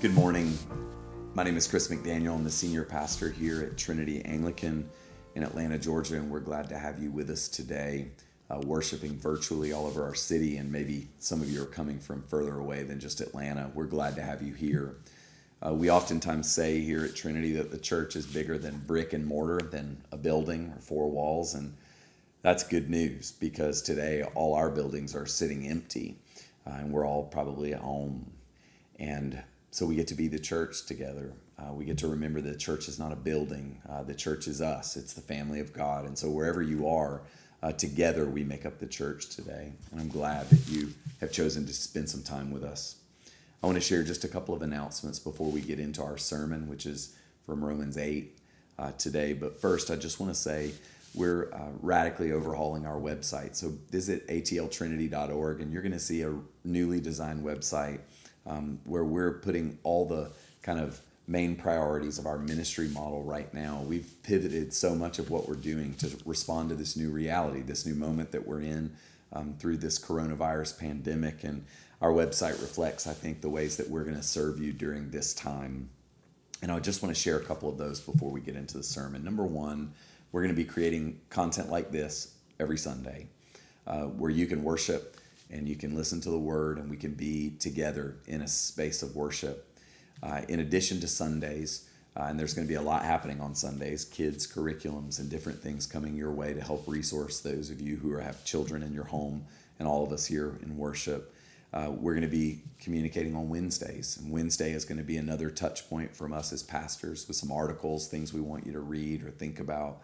Good morning. My name is Chris McDaniel. I'm the senior pastor here at Trinity Anglican in Atlanta, Georgia, and we're glad to have you with us today, uh, worshiping virtually all over our city. And maybe some of you are coming from further away than just Atlanta. We're glad to have you here. Uh, we oftentimes say here at Trinity that the church is bigger than brick and mortar, than a building or four walls. And that's good news because today all our buildings are sitting empty uh, and we're all probably at home. And so we get to be the church together. Uh, we get to remember that the church is not a building. Uh, the church is us. It's the family of God. And so wherever you are, uh, together we make up the church today. And I'm glad that you have chosen to spend some time with us. I want to share just a couple of announcements before we get into our sermon, which is from Romans 8 uh, today. But first, I just want to say we're uh, radically overhauling our website. So visit atltrinity.org and you're going to see a newly designed website um, where we're putting all the kind of main priorities of our ministry model right now. We've pivoted so much of what we're doing to respond to this new reality, this new moment that we're in um, through this coronavirus pandemic. And our website reflects, I think, the ways that we're going to serve you during this time. And I just want to share a couple of those before we get into the sermon. Number one, we're going to be creating content like this every Sunday uh, where you can worship and you can listen to the word and we can be together in a space of worship. Uh, in addition to Sundays, uh, and there's going to be a lot happening on Sundays kids, curriculums, and different things coming your way to help resource those of you who are, have children in your home and all of us here in worship. Uh, we're going to be communicating on Wednesdays. And Wednesday is going to be another touch point from us as pastors with some articles, things we want you to read or think about.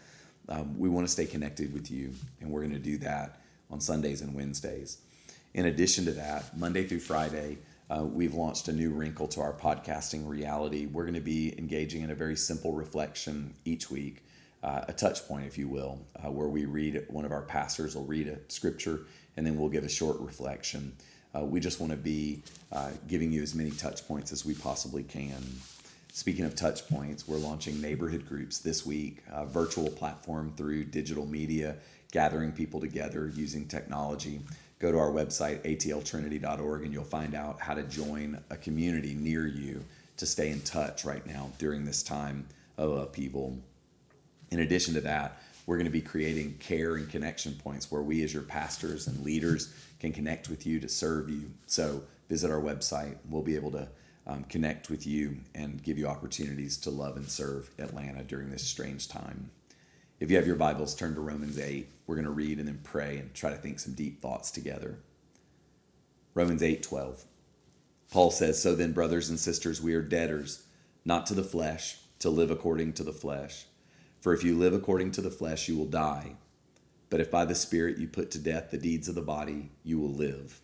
Um, we want to stay connected with you, and we're going to do that on Sundays and Wednesdays. In addition to that, Monday through Friday, uh, we've launched a new wrinkle to our podcasting reality. We're going to be engaging in a very simple reflection each week, uh, a touch point, if you will, uh, where we read, one of our pastors will read a scripture, and then we'll give a short reflection. Uh, we just want to be uh, giving you as many touch points as we possibly can. Speaking of touch points, we're launching neighborhood groups this week, a virtual platform through digital media, gathering people together using technology go to our website, atltrinity.org, and you'll find out how to join a community near you to stay in touch right now during this time of upheaval. In addition to that, we're going to be creating care and connection points where we, as your pastors and leaders, can connect with you to serve you. So visit our website. We'll be able to um, connect with you and give you opportunities to love and serve Atlanta during this strange time. If you have your Bibles, turn to Romans 8. We're going to read and then pray and try to think some deep thoughts together. Romans 8 12. Paul says, So then, brothers and sisters, we are debtors, not to the flesh, to live according to the flesh. For if you live according to the flesh, you will die. But if by the Spirit you put to death the deeds of the body, you will live.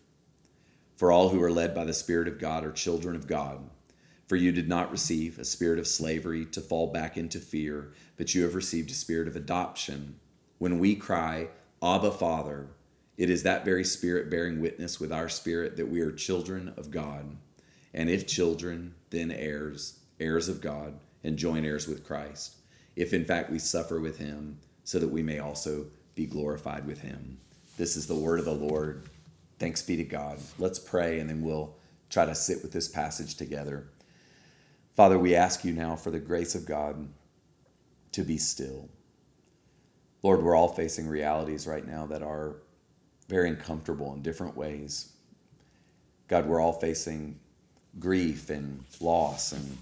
For all who are led by the Spirit of God are children of God. For you did not receive a spirit of slavery to fall back into fear, but you have received a spirit of adoption. When we cry, Abba, Father, it is that very spirit bearing witness with our spirit that we are children of God. And if children, then heirs, heirs of God, and joint heirs with Christ. If in fact we suffer with him, so that we may also be glorified with him. This is the word of the Lord. Thanks be to God. Let's pray and then we'll try to sit with this passage together. Father, we ask you now for the grace of God to be still. Lord, we're all facing realities right now that are very uncomfortable in different ways. God, we're all facing grief and loss and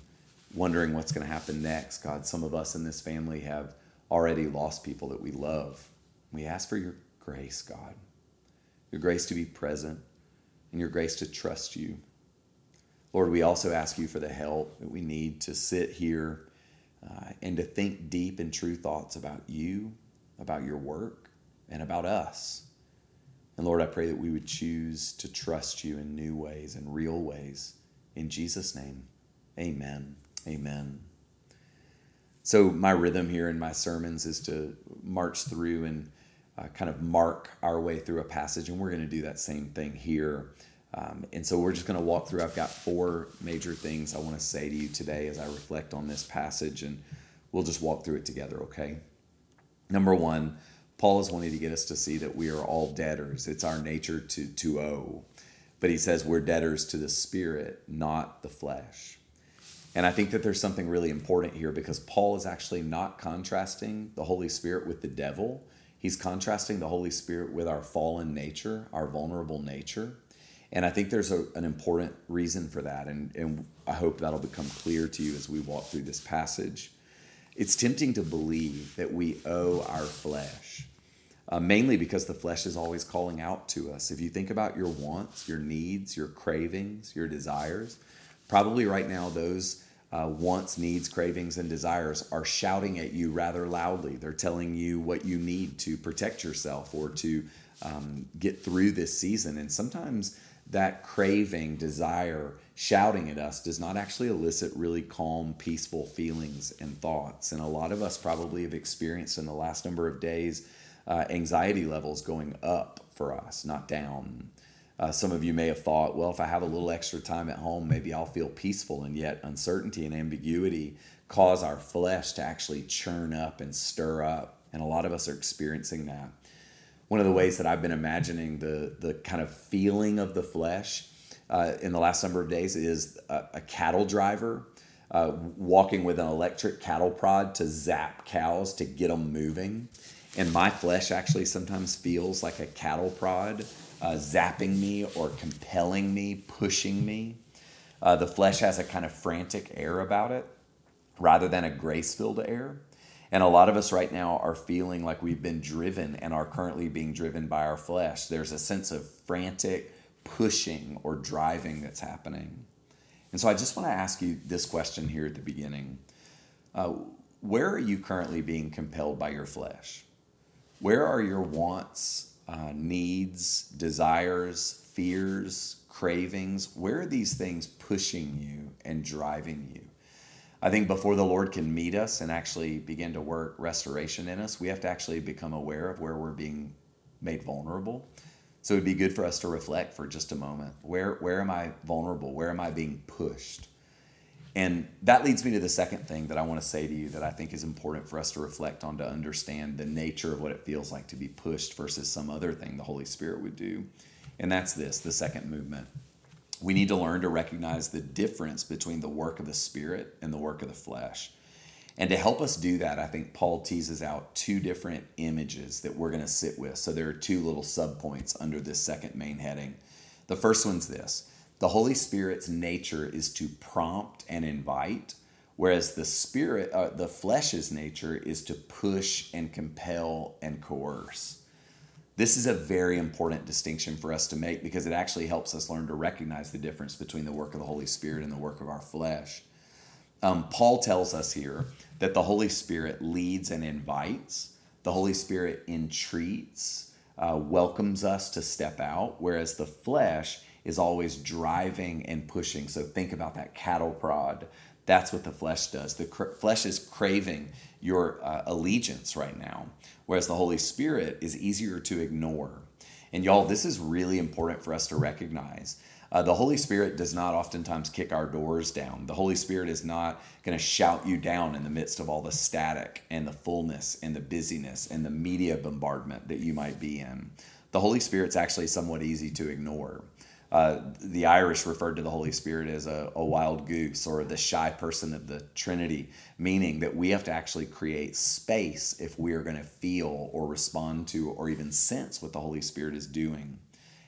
wondering what's going to happen next. God, some of us in this family have already lost people that we love. We ask for your grace, God, your grace to be present and your grace to trust you. Lord, we also ask you for the help that we need to sit here uh, and to think deep and true thoughts about you, about your work, and about us. And Lord, I pray that we would choose to trust you in new ways and real ways. In Jesus' name, amen. Amen. So, my rhythm here in my sermons is to march through and uh, kind of mark our way through a passage, and we're going to do that same thing here. Um, and so we're just going to walk through. I've got four major things I want to say to you today as I reflect on this passage, and we'll just walk through it together, okay? Number one, Paul is wanting to get us to see that we are all debtors. It's our nature to, to owe. But he says we're debtors to the spirit, not the flesh. And I think that there's something really important here because Paul is actually not contrasting the Holy Spirit with the devil. He's contrasting the Holy Spirit with our fallen nature, our vulnerable nature. And I think there's a, an important reason for that. And, and I hope that'll become clear to you as we walk through this passage. It's tempting to believe that we owe our flesh, uh, mainly because the flesh is always calling out to us. If you think about your wants, your needs, your cravings, your desires, probably right now those uh, wants, needs, cravings, and desires are shouting at you rather loudly. They're telling you what you need to protect yourself or to um, get through this season. And sometimes that craving, desire, shouting at us does not actually elicit really calm, peaceful feelings and thoughts. And a lot of us probably have experienced in the last number of days uh, anxiety levels going up for us, not down. Uh, some of you may have thought, well, if I have a little extra time at home, maybe I'll feel peaceful. And yet, uncertainty and ambiguity cause our flesh to actually churn up and stir up. And a lot of us are experiencing that. One of the ways that I've been imagining the, the kind of feeling of the flesh uh, in the last number of days is a, a cattle driver uh, walking with an electric cattle prod to zap cows to get them moving. And my flesh actually sometimes feels like a cattle prod uh, zapping me or compelling me, pushing me. Uh, the flesh has a kind of frantic air about it rather than a grace filled air. And a lot of us right now are feeling like we've been driven and are currently being driven by our flesh. There's a sense of frantic pushing or driving that's happening. And so I just want to ask you this question here at the beginning uh, Where are you currently being compelled by your flesh? Where are your wants uh, needs, desires, fears, cravings? Where are these things pushing you and driving you? I think before the Lord can meet us and actually begin to work restoration in us, we have to actually become aware of where we're being made vulnerable. So it'd be good for us to reflect for just a moment. Where where am I vulnerable? Where am I being pushed? And that leads me to the second thing that I want to say to you that I think is important for us to reflect on to understand the nature of what it feels like to be pushed versus some other thing the Holy Spirit would do. And that's this the second movement. We need to learn to recognize the difference between the work of the Spirit and the work of the flesh. And to help us do that, I think Paul teases out two different images that we're going to sit with. So there are two little subpoints under this second main heading. The first one's this the Holy Spirit's nature is to prompt and invite, whereas the spirit, uh, the flesh's nature is to push and compel and coerce. This is a very important distinction for us to make because it actually helps us learn to recognize the difference between the work of the Holy Spirit and the work of our flesh. Um, Paul tells us here that the Holy Spirit leads and invites, the Holy Spirit entreats, uh, welcomes us to step out, whereas the flesh is always driving and pushing. So think about that cattle prod. That's what the flesh does. The cr- flesh is craving your uh, allegiance right now, whereas the Holy Spirit is easier to ignore. And y'all, this is really important for us to recognize. Uh, the Holy Spirit does not oftentimes kick our doors down. The Holy Spirit is not going to shout you down in the midst of all the static and the fullness and the busyness and the media bombardment that you might be in. The Holy Spirit's actually somewhat easy to ignore. Uh, the Irish referred to the Holy Spirit as a, a, wild goose or the shy person of the Trinity, meaning that we have to actually create space if we are going to feel or respond to or even sense what the Holy Spirit is doing.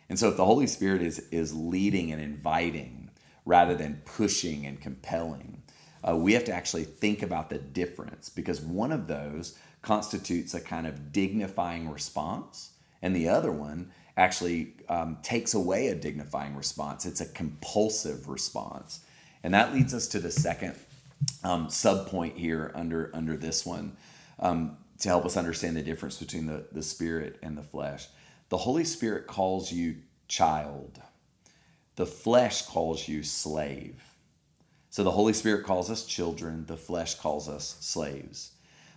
And so, if the Holy Spirit is, is leading and inviting rather than pushing and compelling, uh, we have to actually think about the difference because one of those constitutes a kind of dignifying response, and the other one actually um, takes away a dignifying response. It's a compulsive response. And that leads us to the second um, sub point here under, under this one um, to help us understand the difference between the, the spirit and the flesh. The Holy Spirit calls you child, the flesh calls you slave. So the Holy Spirit calls us children, the flesh calls us slaves.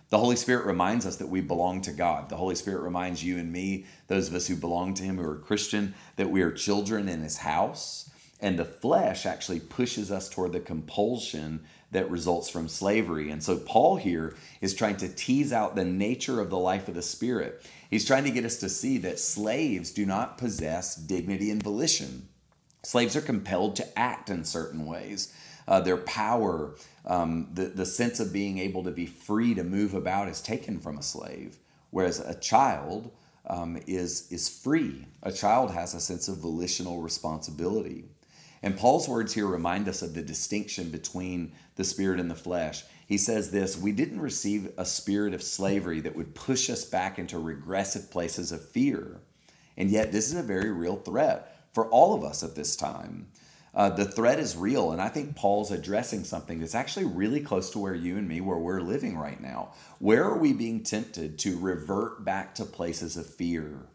The Holy Spirit reminds us that we belong to God. The Holy Spirit reminds you and me, those of us who belong to Him who are Christian, that we are children in His house. And the flesh actually pushes us toward the compulsion that results from slavery. And so Paul here is trying to tease out the nature of the life of the Spirit. He's trying to get us to see that slaves do not possess dignity and volition. Slaves are compelled to act in certain ways. Uh, their power, um, the, the sense of being able to be free to move about is taken from a slave. Whereas a child um, is, is free. A child has a sense of volitional responsibility. And Paul's words here remind us of the distinction between the spirit and the flesh. He says this We didn't receive a spirit of slavery that would push us back into regressive places of fear. And yet, this is a very real threat for all of us at this time. Uh, the threat is real, and I think Paul's addressing something that's actually really close to where you and me, where we're living right now. Where are we being tempted to revert back to places of fear?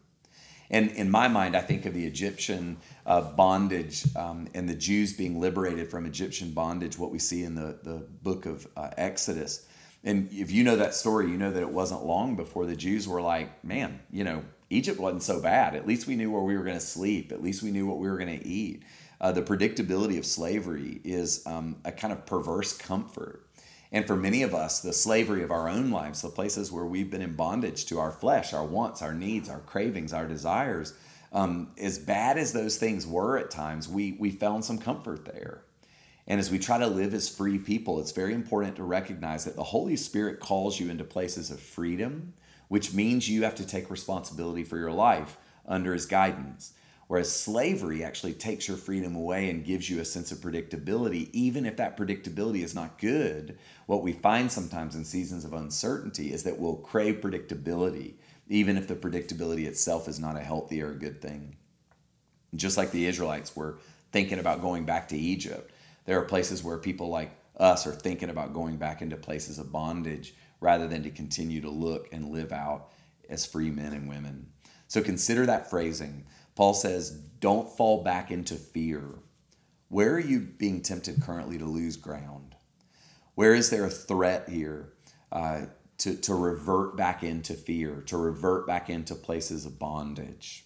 And in my mind, I think of the Egyptian uh, bondage um, and the Jews being liberated from Egyptian bondage, what we see in the, the book of uh, Exodus. And if you know that story, you know that it wasn't long before the Jews were like, man, you know, Egypt wasn't so bad. At least we knew where we were going to sleep. At least we knew what we were going to eat uh, the predictability of slavery is um, a kind of perverse comfort. And for many of us, the slavery of our own lives, the places where we've been in bondage to our flesh, our wants, our needs, our cravings, our desires, um, as bad as those things were at times, we, we found some comfort there. And as we try to live as free people, it's very important to recognize that the Holy Spirit calls you into places of freedom, which means you have to take responsibility for your life under His guidance. Whereas slavery actually takes your freedom away and gives you a sense of predictability, even if that predictability is not good. What we find sometimes in seasons of uncertainty is that we'll crave predictability, even if the predictability itself is not a healthy or a good thing. Just like the Israelites were thinking about going back to Egypt, there are places where people like us are thinking about going back into places of bondage rather than to continue to look and live out as free men and women. So consider that phrasing Paul says, don't fall back into fear. Where are you being tempted currently to lose ground? Where is there a threat here uh, to, to revert back into fear, to revert back into places of bondage?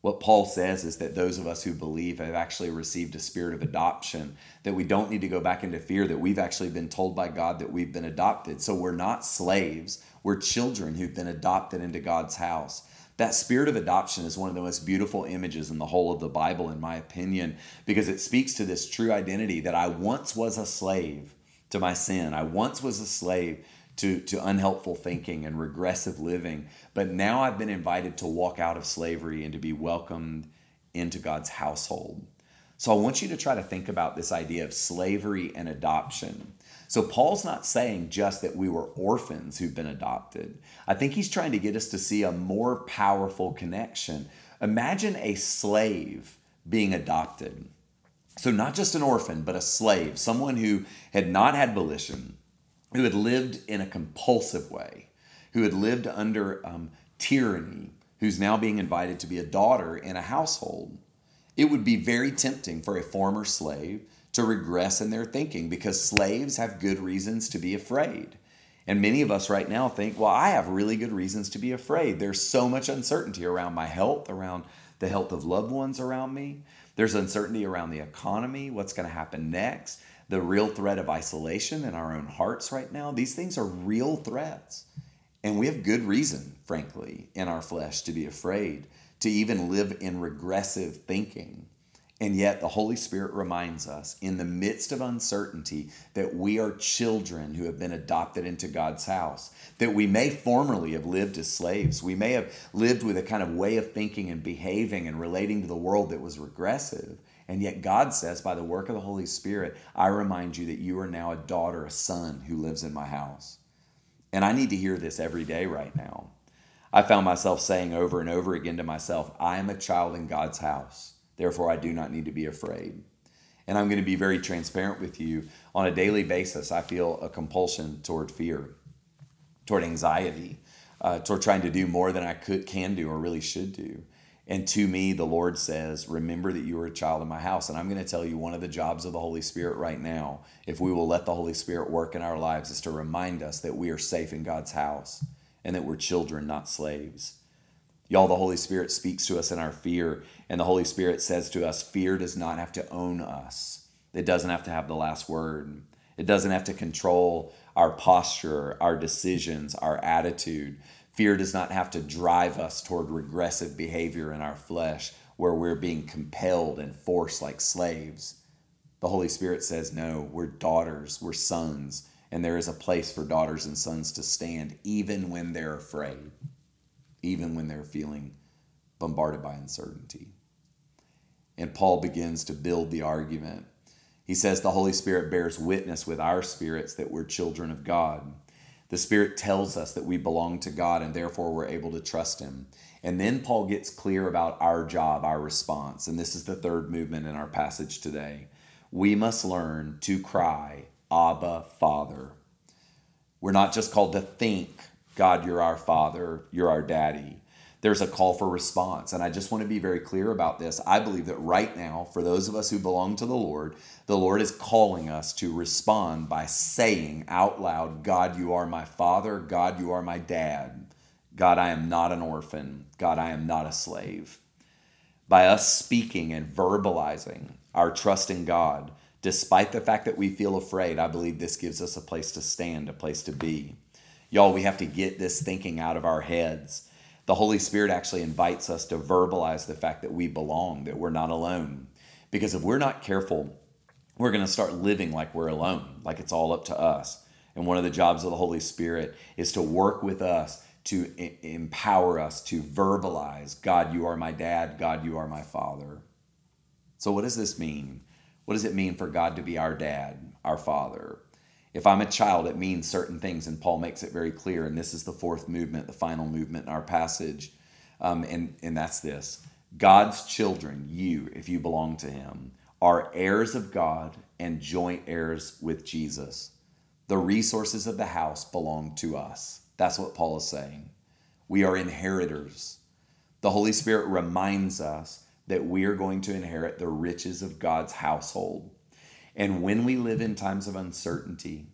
What Paul says is that those of us who believe have actually received a spirit of adoption, that we don't need to go back into fear, that we've actually been told by God that we've been adopted. So we're not slaves, we're children who've been adopted into God's house. That spirit of adoption is one of the most beautiful images in the whole of the Bible, in my opinion, because it speaks to this true identity that I once was a slave to my sin. I once was a slave to, to unhelpful thinking and regressive living, but now I've been invited to walk out of slavery and to be welcomed into God's household. So I want you to try to think about this idea of slavery and adoption. So Paul's not saying just that we were orphans who've been adopted. I think he's trying to get us to see a more powerful connection. Imagine a slave being adopted. So, not just an orphan, but a slave, someone who had not had volition, who had lived in a compulsive way, who had lived under um, tyranny, who's now being invited to be a daughter in a household. It would be very tempting for a former slave to regress in their thinking because slaves have good reasons to be afraid. And many of us right now think, well, I have really good reasons to be afraid. There's so much uncertainty around my health, around the health of loved ones around me. There's uncertainty around the economy, what's going to happen next, the real threat of isolation in our own hearts right now. These things are real threats. And we have good reason, frankly, in our flesh to be afraid, to even live in regressive thinking. And yet, the Holy Spirit reminds us in the midst of uncertainty that we are children who have been adopted into God's house. That we may formerly have lived as slaves. We may have lived with a kind of way of thinking and behaving and relating to the world that was regressive. And yet, God says, by the work of the Holy Spirit, I remind you that you are now a daughter, a son who lives in my house. And I need to hear this every day right now. I found myself saying over and over again to myself, I am a child in God's house. Therefore, I do not need to be afraid. And I'm going to be very transparent with you. On a daily basis, I feel a compulsion toward fear, toward anxiety, uh, toward trying to do more than I could, can do, or really should do. And to me, the Lord says, Remember that you are a child in my house. And I'm going to tell you one of the jobs of the Holy Spirit right now, if we will let the Holy Spirit work in our lives, is to remind us that we are safe in God's house and that we're children, not slaves. Y'all, the Holy Spirit speaks to us in our fear, and the Holy Spirit says to us, fear does not have to own us. It doesn't have to have the last word. It doesn't have to control our posture, our decisions, our attitude. Fear does not have to drive us toward regressive behavior in our flesh where we're being compelled and forced like slaves. The Holy Spirit says, no, we're daughters, we're sons, and there is a place for daughters and sons to stand even when they're afraid, even when they're feeling bombarded by uncertainty. And Paul begins to build the argument. He says the Holy Spirit bears witness with our spirits that we're children of God. The Spirit tells us that we belong to God and therefore we're able to trust Him. And then Paul gets clear about our job, our response. And this is the third movement in our passage today. We must learn to cry, Abba, Father. We're not just called to think, God, you're our Father, you're our Daddy. There's a call for response. And I just want to be very clear about this. I believe that right now, for those of us who belong to the Lord, the Lord is calling us to respond by saying out loud, God, you are my Father. God, you are my Dad. God, I am not an orphan. God, I am not a slave. By us speaking and verbalizing our trust in God, Despite the fact that we feel afraid, I believe this gives us a place to stand, a place to be. Y'all, we have to get this thinking out of our heads. The Holy Spirit actually invites us to verbalize the fact that we belong, that we're not alone. Because if we're not careful, we're going to start living like we're alone, like it's all up to us. And one of the jobs of the Holy Spirit is to work with us, to empower us, to verbalize God, you are my dad, God, you are my father. So, what does this mean? What does it mean for God to be our dad, our father? If I'm a child, it means certain things, and Paul makes it very clear. And this is the fourth movement, the final movement in our passage. Um, and, and that's this God's children, you, if you belong to Him, are heirs of God and joint heirs with Jesus. The resources of the house belong to us. That's what Paul is saying. We are inheritors. The Holy Spirit reminds us that we are going to inherit the riches of God's household. And when we live in times of uncertainty,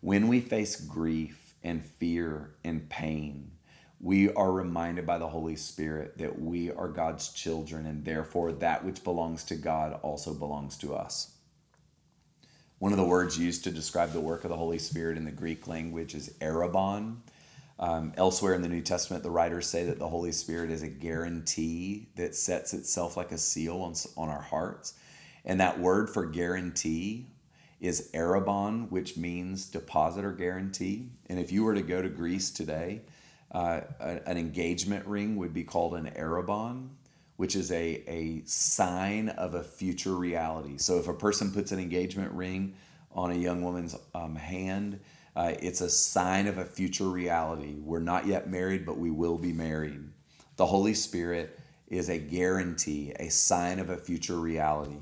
when we face grief and fear and pain, we are reminded by the Holy Spirit that we are God's children, and therefore that which belongs to God also belongs to us. One of the words used to describe the work of the Holy Spirit in the Greek language is arrabon. Um, elsewhere in the New Testament, the writers say that the Holy Spirit is a guarantee that sets itself like a seal on, on our hearts. And that word for guarantee is arrabon, which means deposit or guarantee. And if you were to go to Greece today, uh, an engagement ring would be called an arrabon, which is a, a sign of a future reality. So if a person puts an engagement ring on a young woman's um, hand, uh, it's a sign of a future reality. We're not yet married, but we will be married. The Holy Spirit is a guarantee, a sign of a future reality.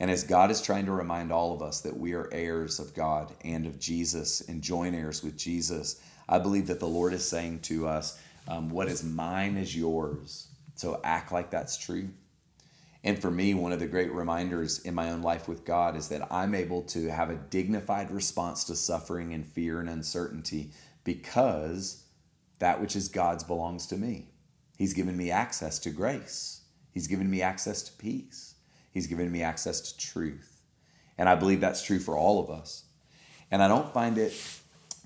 And as God is trying to remind all of us that we are heirs of God and of Jesus and joint heirs with Jesus, I believe that the Lord is saying to us, um, What is mine is yours. So act like that's true. And for me, one of the great reminders in my own life with God is that I'm able to have a dignified response to suffering and fear and uncertainty because that which is God's belongs to me. He's given me access to grace, He's given me access to peace, He's given me access to truth. And I believe that's true for all of us. And I don't find it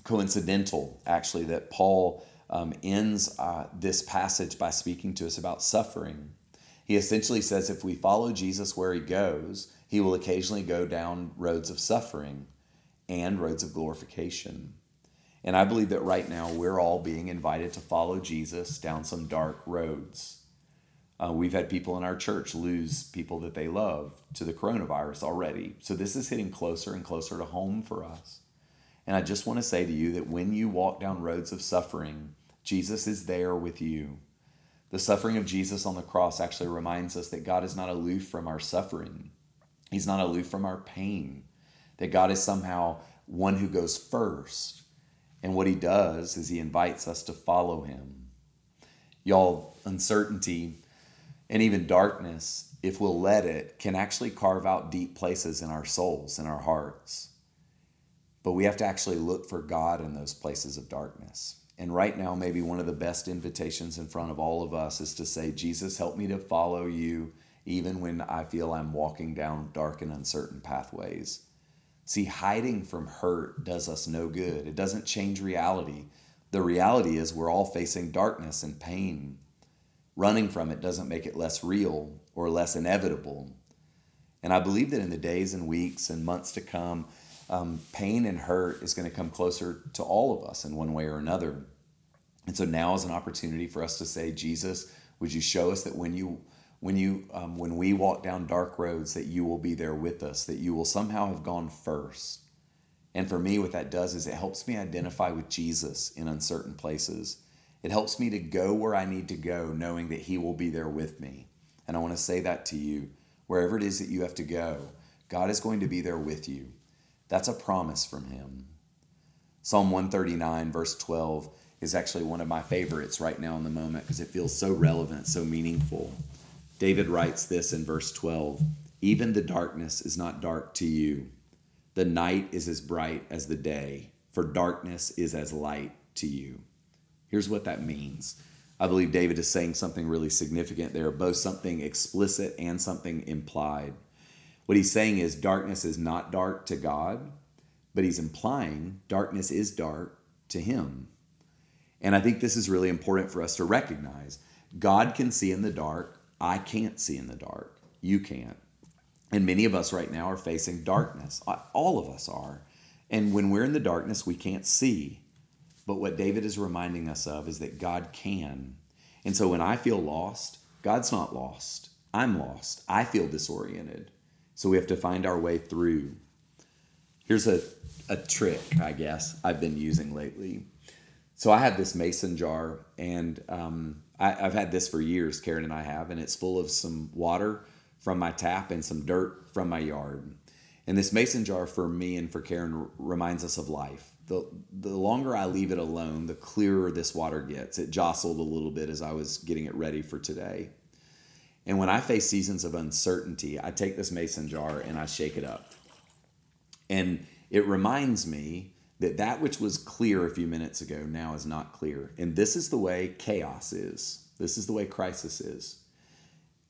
coincidental, actually, that Paul um, ends uh, this passage by speaking to us about suffering he essentially says if we follow Jesus where he goes, he will occasionally go down roads of suffering and roads of glorification. And I believe that right now we're all being invited to follow Jesus down some dark roads. Uh, we've had people in our church lose people that they love to the coronavirus already. So this is hitting closer and closer to home for us. And I just want to say to you that when you walk down roads of suffering, Jesus is there with you. The suffering of Jesus on the cross actually reminds us that God is not aloof from our suffering, He's not aloof from our pain, that God is somehow one who goes first. And what He does is He invites us to follow Him. Y'all, uncertainty and even darkness, if we'll let it, can actually carve out deep places in our souls, in our hearts. But we have to actually look for God in those places of darkness. And right now, maybe one of the best invitations in front of all of us is to say, Jesus, help me to follow you even when I feel I'm walking down dark and uncertain pathways. See, hiding from hurt does us no good. It doesn't change reality. The reality is we're all facing darkness and pain. Running from it doesn't make it less real or less inevitable. And I believe that in the days and weeks and months to come, um, pain and hurt is going to come closer to all of us in one way or another. And so now is an opportunity for us to say, Jesus, would you show us that when you when you um, when we walk down dark roads that you will be there with us that you will somehow have gone first and for me what that does is it helps me identify with jesus in uncertain places it helps me to go where i need to go knowing that he will be there with me. And i want to say that to you. Wherever it is that you have to go god is going to be there with you. That's a promise from him. Psalm 139 verse 12 is actually one of my favorites right now in the moment because it feels so relevant so meaningful. David writes this in verse 12 Even the darkness is not dark to you. The night is as bright as the day, for darkness is as light to you. Here's what that means. I believe David is saying something really significant there, both something explicit and something implied. What he's saying is darkness is not dark to God, but he's implying darkness is dark to him. And I think this is really important for us to recognize. God can see in the dark, I can't see in the dark. You can't. And many of us right now are facing darkness. Uh, all of us are. And when we're in the darkness, we can't see. But what David is reminding us of is that God can. And so when I feel lost, God's not lost. I'm lost. I feel disoriented. So we have to find our way through. Here's a, a trick, I guess, I've been using lately. So I have this mason jar, and um, I, have had this for years, Karen and I have, and it's full of some water from my tap and some dirt from my yard. And this mason jar for me and for Karen reminds us of life. The, the longer I leave it alone, the clearer this water gets. It jostled a little bit as I was getting it ready for today. And when I face seasons of uncertainty, I take this mason jar and I shake it up. And it reminds me that that which was clear a few minutes ago now is not clear. And this is the way chaos is. This is the way crisis is.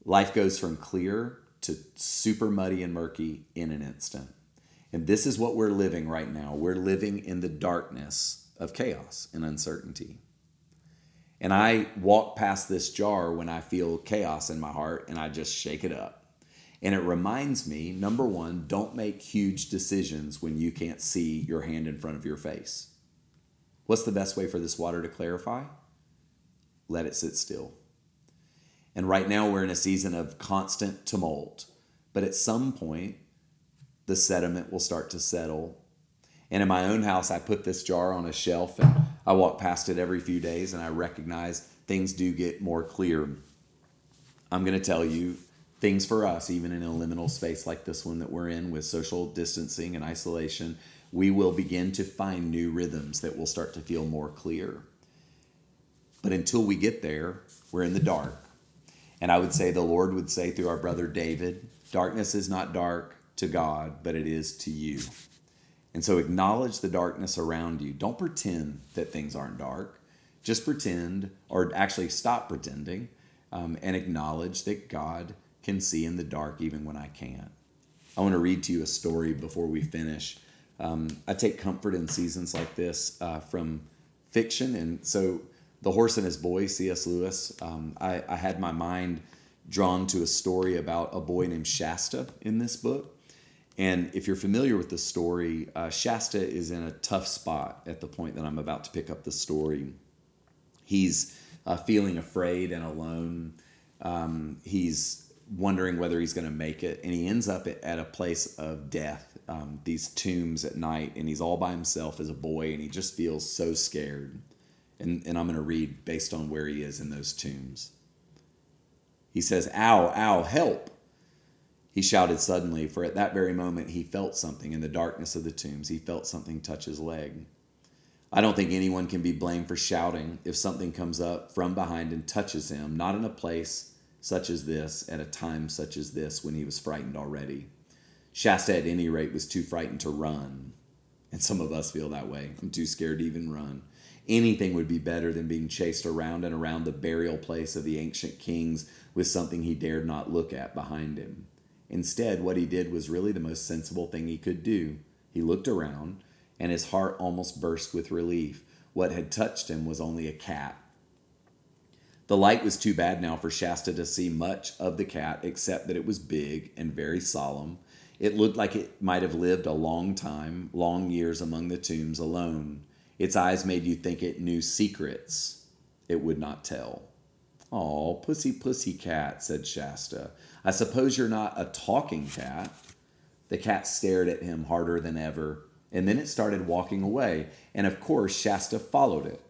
Life goes from clear to super muddy and murky in an instant. And this is what we're living right now. We're living in the darkness of chaos and uncertainty. And I walk past this jar when I feel chaos in my heart and I just shake it up. And it reminds me number one, don't make huge decisions when you can't see your hand in front of your face. What's the best way for this water to clarify? Let it sit still. And right now, we're in a season of constant tumult. But at some point, the sediment will start to settle. And in my own house, I put this jar on a shelf and I walk past it every few days and I recognize things do get more clear. I'm going to tell you things for us, even in a liminal space like this one that we're in with social distancing and isolation, we will begin to find new rhythms that will start to feel more clear. But until we get there, we're in the dark. And I would say the Lord would say through our brother David, darkness is not dark to God, but it is to you. And so acknowledge the darkness around you. Don't pretend that things aren't dark. Just pretend, or actually stop pretending, um, and acknowledge that God can see in the dark even when I can't. I want to read to you a story before we finish. Um, I take comfort in seasons like this uh, from fiction. And so, The Horse and His Boy, C.S. Lewis, um, I, I, had my mind drawn to a story about a boy named Shasta in this book. And if you're familiar with the story, uh, Shasta is in a tough spot at the point that I'm about to pick up the story. He's uh, feeling afraid and alone. Um, he's wondering whether he's going to make it, and he ends up at a place of death, um, these tombs at night, and he's all by himself as a boy, and he just feels so scared. And, and I'm going to read based on where he is in those tombs. He says, Ow, ow, help! He shouted suddenly, for at that very moment he felt something in the darkness of the tombs. He felt something touch his leg. I don't think anyone can be blamed for shouting if something comes up from behind and touches him, not in a place such as this at a time such as this when he was frightened already. Shasta, at any rate, was too frightened to run. And some of us feel that way. I'm too scared to even run. Anything would be better than being chased around and around the burial place of the ancient kings with something he dared not look at behind him. Instead, what he did was really the most sensible thing he could do. He looked around, and his heart almost burst with relief. What had touched him was only a cat The light was too bad now for Shasta to see much of the cat except that it was big and very solemn. It looked like it might have lived a long time, long years among the tombs alone. Its eyes made you think it knew secrets it would not tell. Oh, pussy, pussy cat, said Shasta. I suppose you're not a talking cat. The cat stared at him harder than ever, and then it started walking away, and of course Shasta followed it.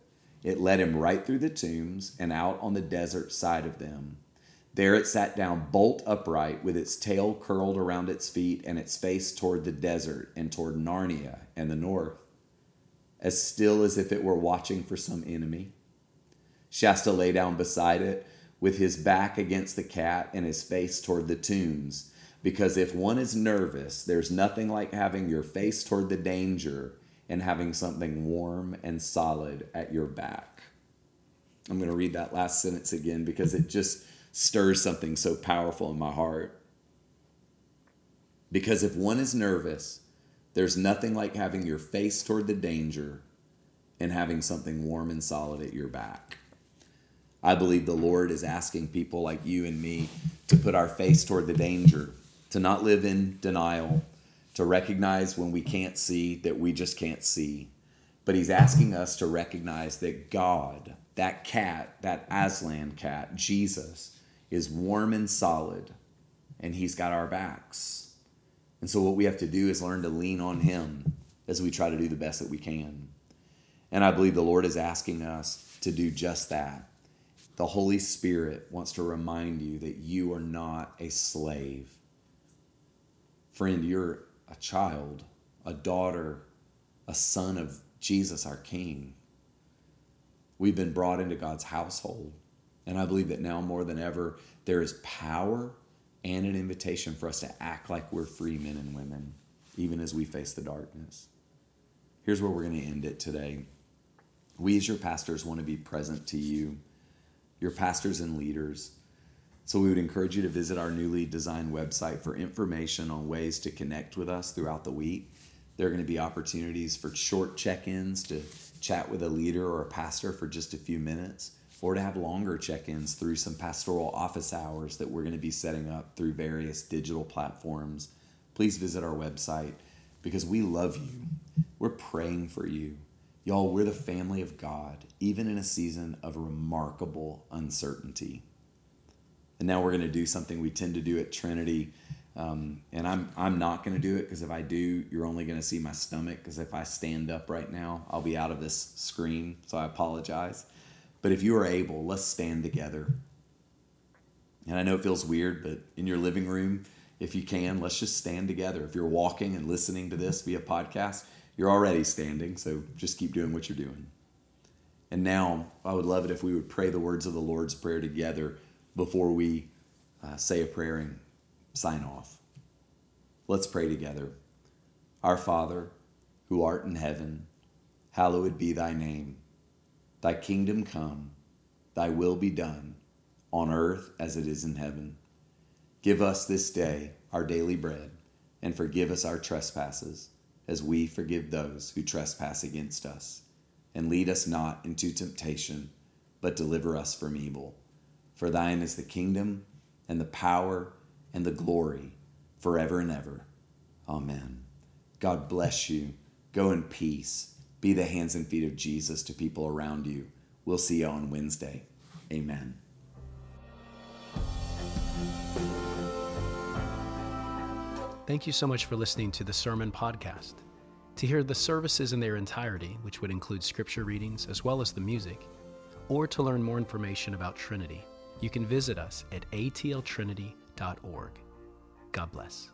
It led him right through the tombs and out on the desert side of them. There it sat down bolt upright with its tail curled around its feet and its face toward the desert and toward Narnia and the north, as still as if it were watching for some enemy. Shasta lay down beside it with his back against the cat and his face toward the tombs, because if one is nervous, there's nothing like having your face toward the danger and having something warm and solid at your back. I'm going to read that last sentence again because it just stirs something so powerful in my heart. Because if one is nervous, there's nothing like having your face toward the danger and having something warm and solid at your back. I believe the Lord is asking people like you and me to put our face toward the danger, to not live in denial, to recognize when we can't see that we just can't see. But he's asking us to recognize that God, that cat, that Aslan cat, Jesus, is warm and solid, and he's got our backs. And so, what we have to do is learn to lean on him as we try to do the best that we can. And I believe the Lord is asking us to do just that. The Holy Spirit wants to remind you that you are not a slave. Friend, you're a child, a daughter, a son of Jesus, our King. We've been brought into God's household. And I believe that now more than ever, there is power and an invitation for us to act like we're free men and women, even as we face the darkness. Here's where we're going to end it today. We, as your pastors, want to be present to you, your pastors and leaders. So we would encourage you to visit our newly designed website for information on ways to connect with us throughout the week. There are going to be opportunities for short check ins to chat with a leader or a pastor for just a few minutes, or to have longer check ins through some pastoral office hours that we're going to be setting up through various digital platforms. Please visit our website because we love you. We're praying for you. Y'all, we're the family of God, even in a season of remarkable uncertainty. And now we're going to do something we tend to do at Trinity. Um, and I'm, I'm not going to do it because if I do, you're only going to see my stomach. Because if I stand up right now, I'll be out of this screen. So I apologize. But if you are able, let's stand together. And I know it feels weird, but in your living room, if you can, let's just stand together. If you're walking and listening to this via podcast, you're already standing. So just keep doing what you're doing. And now I would love it if we would pray the words of the Lord's Prayer together before we uh, say a prayer and sign off. Let's pray together. Our Father, who art in heaven, hallowed be thy name. Thy kingdom come, thy will be done, on earth as it is in heaven. Give us this day our daily bread, and forgive us our trespasses, as we forgive those who trespass against us. And lead us not into temptation, but deliver us from evil. For thine is the kingdom and the power and the glory forever and ever. Amen. God bless you. Go in peace. Be the hands and feet of Jesus to people around you. We'll see you on Wednesday. Amen. Thank you so much for listening to the Sermon Podcast. To hear the services in their entirety, which would include scripture readings as well as the music, or to learn more information about Trinity, you can visit us at atltrinity.org. God bless.